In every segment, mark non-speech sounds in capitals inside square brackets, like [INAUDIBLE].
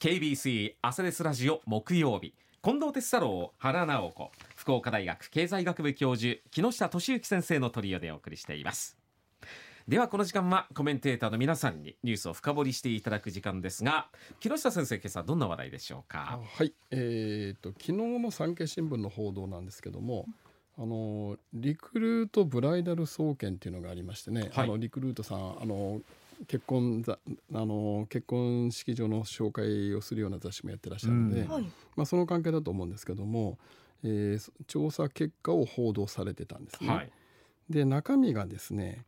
KBC アセレスラジオ木曜日。近藤哲太郎原直子。福岡大学経済学部教授木下俊之先生のトリオでお送りしています。ではこの時間はコメンテーターの皆さんにニュースを深掘りしていただく時間ですが木下先生今朝どんな話題でしょうか？はい。えーと、昨日の産経新聞の報道なんですけどもあのリクルートブライダル総研っていうのがありましてね、はい、あのリクルートさんあの結婚あの結婚式場の紹介をするような雑誌もやってらっしゃるので、うん、まあ、その関係だと思うんですけども、えー、調査結果を報道されてたんですね。はい、で中身がですね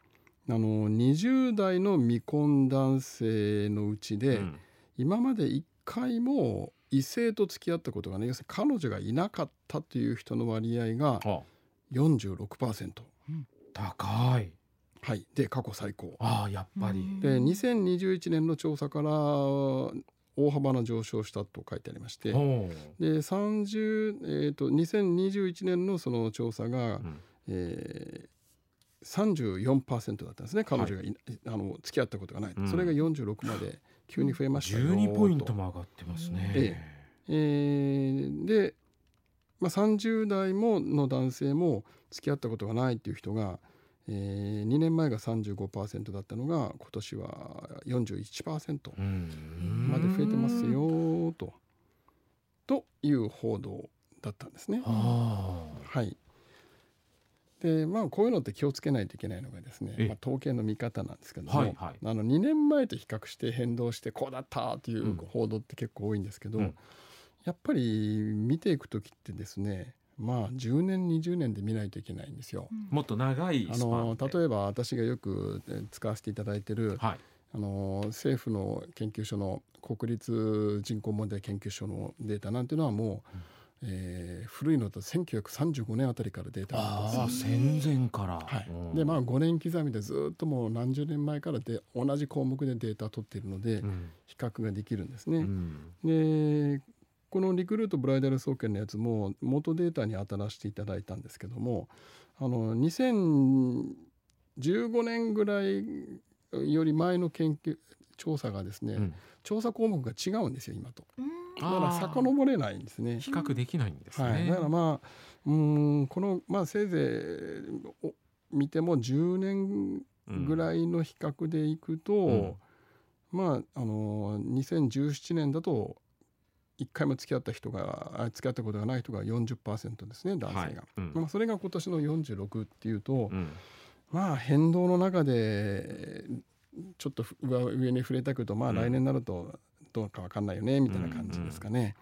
あの20代の未婚男性のうちで、うん、今まで1回も異性と付き合ったことがね要するに彼女がいなかったという人の割合が46%。高いはい、で過去最高。あやっぱり。で2021年の調査から大幅な上昇したと書いてありまして。で30、えーと、2021年のその調査が、うん、えー、34%だったんですね。彼女が、はい、あの付き合ったことがない、うん、それが46まで急に増えましたよ12ポイントも上がってますね。ええ。ー、で、まあ、30代もの男性も付き合ったことがないっていう人がえー、2年前が35%だったのが今年は41%まで増えてますよと。という報道だったんですね。はい。でまあ、こういうのって気をつけないといけないのがですね、まあ、統計の見方なんですけども、はいはい、あの2年前と比較して変動してこうだったという報道って結構多いんですけど、うん、やっぱり見ていく時ってですねまあ10年20年で見ないといけないんですよ。もっと長いあの例えば私がよく使わせていただいてる、はい、あの政府の研究所の国立人口問題研究所のデータなんていうのはもう、うん。えー、古いのと1935年あたりからデータがあ戦前から、はい、でまあ5年刻みでずっともう何十年前からで同じ項目でデータを取っているので、うん、比較ができるんですね。うん、でこのリクルートブライダル総研のやつも元データに当たらせていただいたんですけどもあの2015年ぐらいより前の研究調査がですね、うん、調査項目が違うんですよ今と。だから遡れないんですね。比較できないんですね。はい、だからまあうんこのまあせいぜい見ても10年ぐらいの比較でいくと、うん、まああの2017年だと1回も付き合った人が付き合ったことがない人が40%ですね男性が、はい。うん、まあ、それが今年の46っていうと、うん、まあ変動の中でちょっと上に触れたけどまあ来年になるとどうか分かんないよねみたいな感じですかね。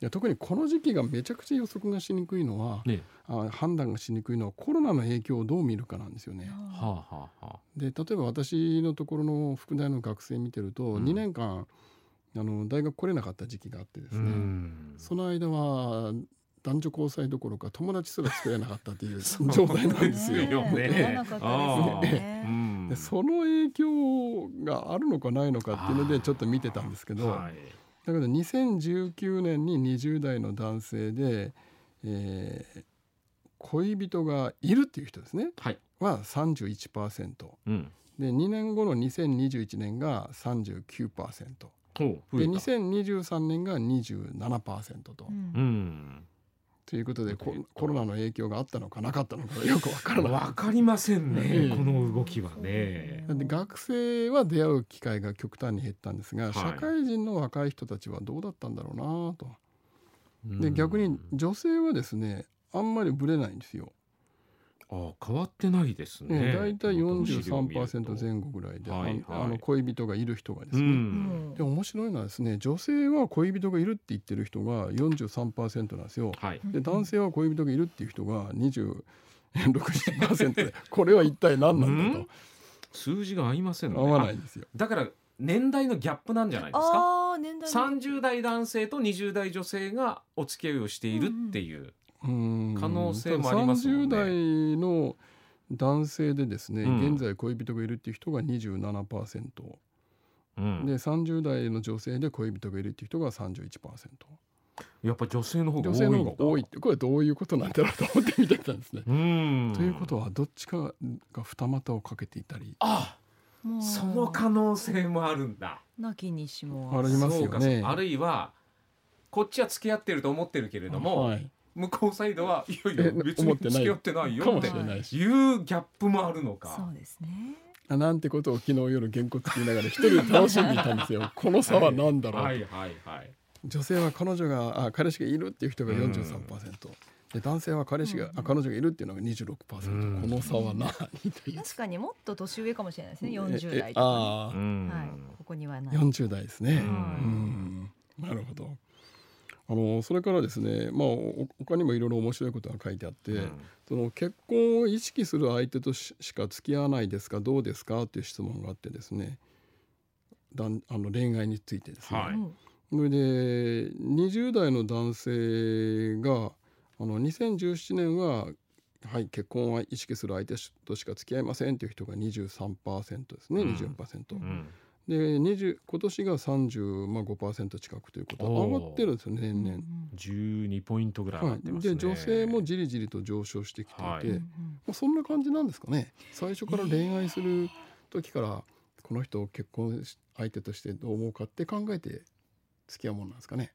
いや特にこの時期がめちゃくちゃ予測がしにくいのは、ね、あ判断がしにくいのはコロナの影響をどう見るかなんですよね。はあはあ、で例えば私のところの副大の学生見てると、うん、2年間あの大学来れなかった時期があってですね。その間は男女交際どころか友達すら作れなかったという [LAUGHS] 状態なんですよ。その影響があるのかないのかっていうのでちょっと見てたんですけど、はい、だけど2019年に20代の男性で、えー、恋人がいるっていう人ですね、はい、は31%、うん、で2年後の2021年が39%。で2023年が27%と。うんということでココロナの影響があったのかな？かったのかよくわからない。わかりませんね、この動きはね。で学生は出会う機会が極端に減ったんですが、はい、社会人の若い人たちはどうだったんだろうなと。で逆に女性はですねあんまりぶれないんですよ。あ変わってないですね。大体43%前後ぐらいで、はいはい、あの恋人がいる人がですね、うん、で面白いのはですね女性は恋人がいるって言ってる人が43%なんですよ。はい、で男性は恋人がいるっていう人が26%で [LAUGHS] これは一体何なんだと。数字が合いませんね。合わないですよ。だから年代のギャップなんじゃないですか？三十代男性と20代女性がお付き合いをしているっていう。うん可能性もありますもんね。30代の男性でですね、うん、現在恋人がいるっていう人が27%、うん、で30代の女性で恋人がいるっていう人が31%。やっぱ女性の方が多い女性の方が多いってこれどういうことなんだろうと思って見てたんですね。[LAUGHS] ということはどっちかが二股をかけていたり。あもう。その可能性もあるんだ。なきにしもありますよね。あるいはこっちは付き合ってると思ってるけれども、はい、向こうサイドはいやいやえ別に思ってない。付き合ってないよっていし。いうギャップもあるのか。そうですね。あなんてことを昨日夜原稿作りながら一人で楽しんでいたんですよ。[LAUGHS] この差は何だろう、はいはいはい。女性は彼女があ彼氏がいるっていう人が43%、で男性は彼氏が、あ彼女がいるっていうのが26%、うん。この差は何という。確かにもっと年上かもしれないですね。え40代えとかああ、うん。ねはい。ここにはない。40代ですね、ううんん。なるほどあのそれからですねまあお他にもいろいろ面白いことが書いてあって、うん。その結婚を意識する相手とししか付き合わないですかどうですかっていう質問があってですねだんあの恋愛についてですね、はい。で20代の男性があの2017年は、はい、結婚は意識する相手としか付き合いませんという人が23%ですね、うん。24%。うんで20今年が35%近くということ。上がってるんですよ年々。12ポイントぐらい上がはい、ってますね、で女性もじりじりと上昇してきていて、はい。まあ、そんな感じなんですかね。最初から恋愛する時からこの人を結婚相手としてどう思うかって考えて付き合うものなんですかね。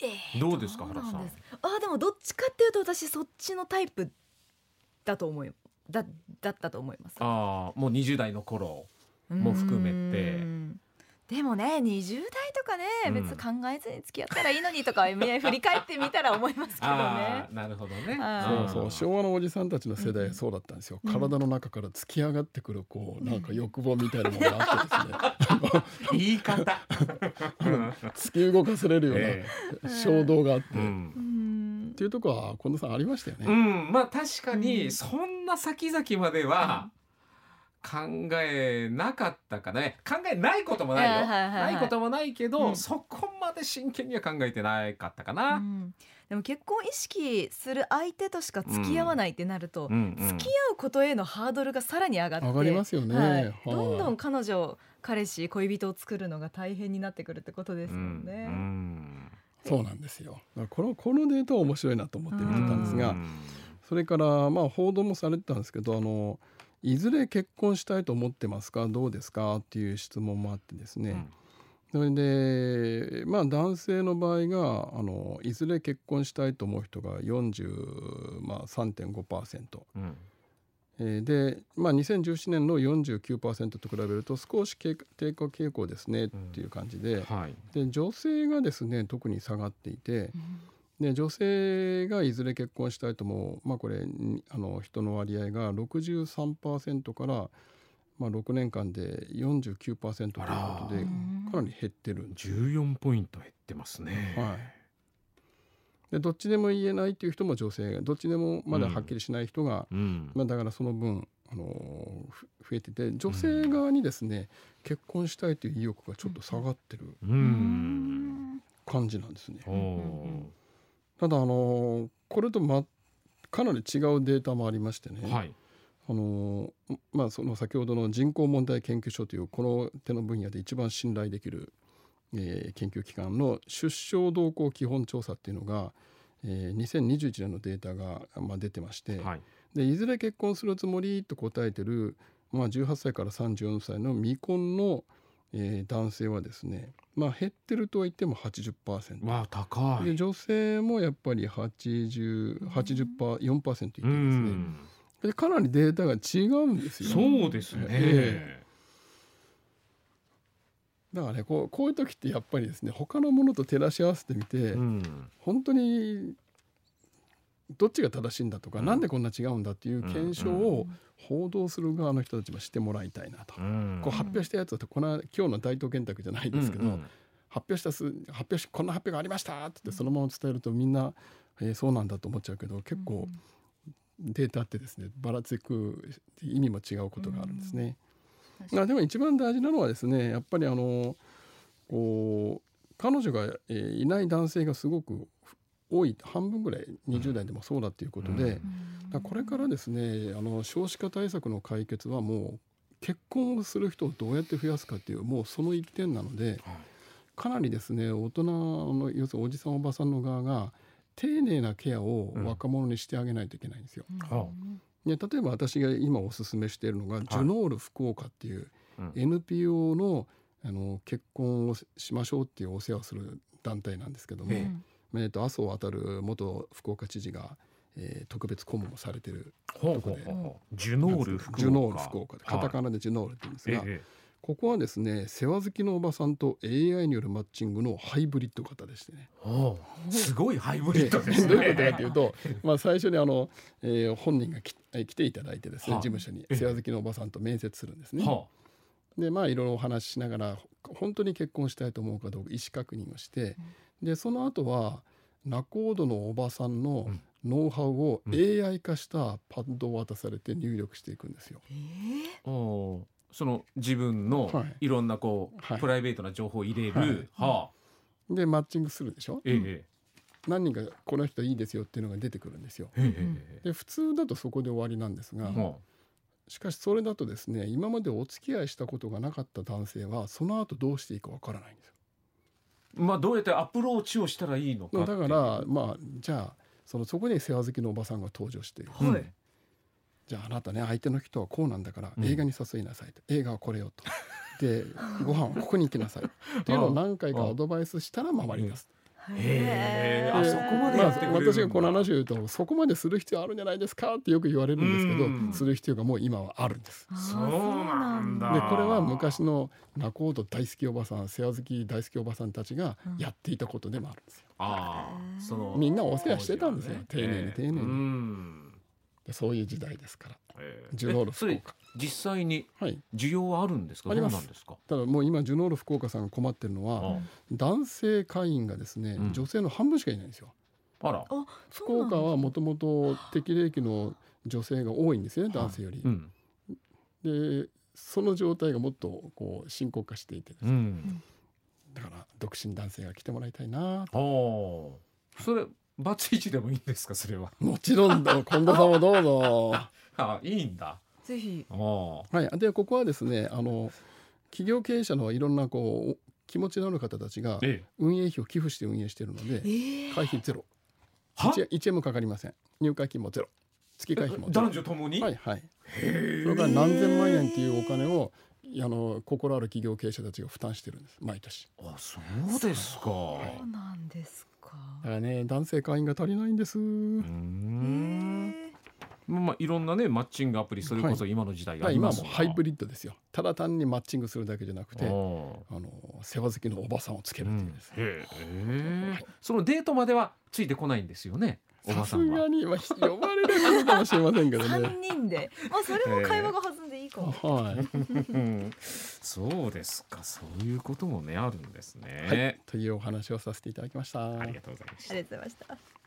えーどうですか原さん？ですあでもどっちかっていうと私そっちのタイプだと思いだだったと思います。ああもう20代の頃も含めて。うん。でもね20代とかね、うん。別に考えずに付き合ったらいいのにとか [LAUGHS] 振り返ってみたら思いますけどあね。あなるほどね。そうそう昭和のおじさんたちの世代はそうだったんですよ、うん。体の中から突き上がってくるこうなんか欲望みたいなものがあってですね。[LAUGHS] 言い方。[LAUGHS] 突き動かされるようえな衝動があって、えうっうん。んていうとこは近藤さんありましたよね。うん、まあ確かうにんそんな先々までは考えなかったかね。考えないこともないよ、はいはいはいはい。ないこともないけど、うん。そこまで真剣には考えてなかったかうな。ん。でも結婚意識する相手としか付き合わないってなると、うんうん付き合うことへのハードルがさらに上がって上がりますよね。はい。はい。どんどん彼女彼氏恋人を作るのが大変になってくるってことですもんね。うんうん。そうなんですよ。このこのデータは面白いなと思って見てたんですが、うん。それからまあ報道もされてたんですけど、あのいずれ結婚したいと思ってますか？どうですか？っていう質問もあってですね。それでまあ男性の場合があのいずれ結婚したいと思う人が40、まあ、3.5%、うん。えーで、まあ、2017年の49%と比べると少し低低下傾向ですねっていう感じで,、はい。で女性がですね特に下がっていてうんで女性がいずれ結婚したいとも、まあ、これにあの人の割合が63%から、まあ、6年間で49%ということあでら。かなり減ってるんです。14ポイント減ってますね。はい。でどっちでも言えないっていう人も女性どっちでもまだはっきりしない人が、うん。まあ、だからその分、あの増えてて女性側にですね、結婚したいという意欲がちょっと下がってるううん。ん。感じなんですね。おーただ、あのーこれと、ま、かなり違うデータもありましてね、はい。あのーまあ、その先ほどの人口問題研究所というこの手の分野で一番信頼できる、えー研究機関の出生動向基本調査っていうのが、えー2021年のデータが、まあ、出てまして、はい。でいずれ結婚するつもりと答えてる、まあ、18歳から34歳の未婚の、えー男性はですね、まあ、減ってるとは言っても80%。わあ高い。で女性もやっぱり80 80%4% いてですうね、んでかなりデータが違うんですよ。そうですね。えだからねこうこういう時ってやっぱりですね他のものと照らし合わせてみて、うん本当にどっちが正しいんだとか、うん。なんでこんな違うんだっていう検証うんを報道する側の人たちもしてもらいたいなと。うん。こう発表したやつだとこの今日の大東建託じゃないですけど、うんうん。発表したす発表しこんな発表がありましたって言ってそのまま伝えるとみんな、えーそうなんだと思っちゃうけど結構データってですねばらつく意味も違うことがあるんですね。まあでも一番大事なのはですねやっぱりあのこう彼女が、えーいない男性がすごく多い半分ぐらい20代でもそうだっていうことで、うん。だからこれからですねあの少子化対策の解決はもう結婚をする人をどうやって増やすかっていうもうその一点なのではい。かなりですね大人の要するにおじさんおばさんの側が丁寧なケアを若者にしてあげないといけないんですよ。はで例えば私が今おすすめしているのが、ジュノール福岡っていううん。NPO のあの結婚をしましょうっていうお世話をする団体なんですけども、えーと麻生渡元福岡知事が、えー特別顧問をされてるほうほうほう。ほうジュノール福岡。ジュノール福岡ではい。カタカナでジュノールって言うんですが、えここはですね世話好きのおばさんと AI によるマッチングのハイブリッド型でしてね。すごいハイブリッドです [LAUGHS] どういうことかねというと、まあ、最初にあの、えー本人がきえー来ていただいてですね、はあ。事務所にええ。世話好きのおばさんと面接するんですね。はでまあいろいろお話ししながら本当に結婚したいと思うかどうか意思確認をして、でその後は仲人のおばさんのうん。ノウハウをうん。AI 化したパッドを渡されて入力していくんですよ。えあおー。その自分のはい。いろんなこう、はい。プライベートな情報を入れはい。る、はあ、でマッチングするでしょ？ええ何人かこの人いいですよっていうのが出てくるんですよ。で普通だとそこで終わりなんですが、はしかしそれだとですね今までお付き合いしたことがなかった男性はその後どうしていいかわからないんですよ。あまあどうやってアプローチをしたらいいのかだからまあじゃあそのそこに世話好きのおばさんが登場してうん。はいじゃああなたね相手の人はこうなんだからうん。映画に誘いなさいと、映画はこれよと。でご飯はここに行きなさい。っていうのを何回かアドバイスしたら回ります。へえあでそこまでまあやってくれるんだ。私がこの話を言うとそこまでする必要あるんじゃないですかってよく言われるんですけど、うん。する必要がもう今はあるんです。あーそうなんだ。でこれは昔の仲人大好きおばさん世話好き大好きおばさんたちがやっていたことでもあるんですよ。ああそのみんなお世話してたんですよ。当時は丁寧に丁寧に。うん。でそういう時代ですから。ええジュノール福岡。実際にはい。需要はあるんですか？あります。どうなんですか？ただもう今ジュノール福岡さんが困ってるのは、あ男性会員がですね、うん。女性の半分しかいないんですよ。あら。福岡はもともと適齢期の女性が多いんですよね男性より。うん。でその状態がもっとこう深刻化していてですね。うん。だから独身男性が来てもらいたいなと。ああそれバツイチでもいいんですか？それは。もちろんだ近藤さんもどうぞ。[LAUGHS] あいいんだぜひ。ああ。はい、でここはですねあの企業経営者のいろんなこうお気持ちのある方たちがええ。運営費を寄付して運営しているのでええ。会費ゼロ。は？1, 1円もかかりません。入会金もゼロ。月会費もゼロ。男女ともに？はいはい。へえ。それから何千万円っていうお金をあの心ある企業経営者たちが負担してるんです。毎年。あそうですか。そうなんですか。だからね男性会員が足りないんです。うーんまあいろんなねマッチングアプリそれこそ今の時代はありますもうハイブリッドですよ。ただ単にマッチングするだけじゃなくてあの世話好きのおばさんをつけるっていうですね、へえ。そのデートまではついてこないんですよねおばさすがに、まあ、呼ばれればいいかもしれませんけどね。三人で。まあそれも会話が弾んでいいかもはい、うんそうですか。そういうこともねあるんですね、はい、というお話をさせていただきました。ありがとうございました。ありがとうございました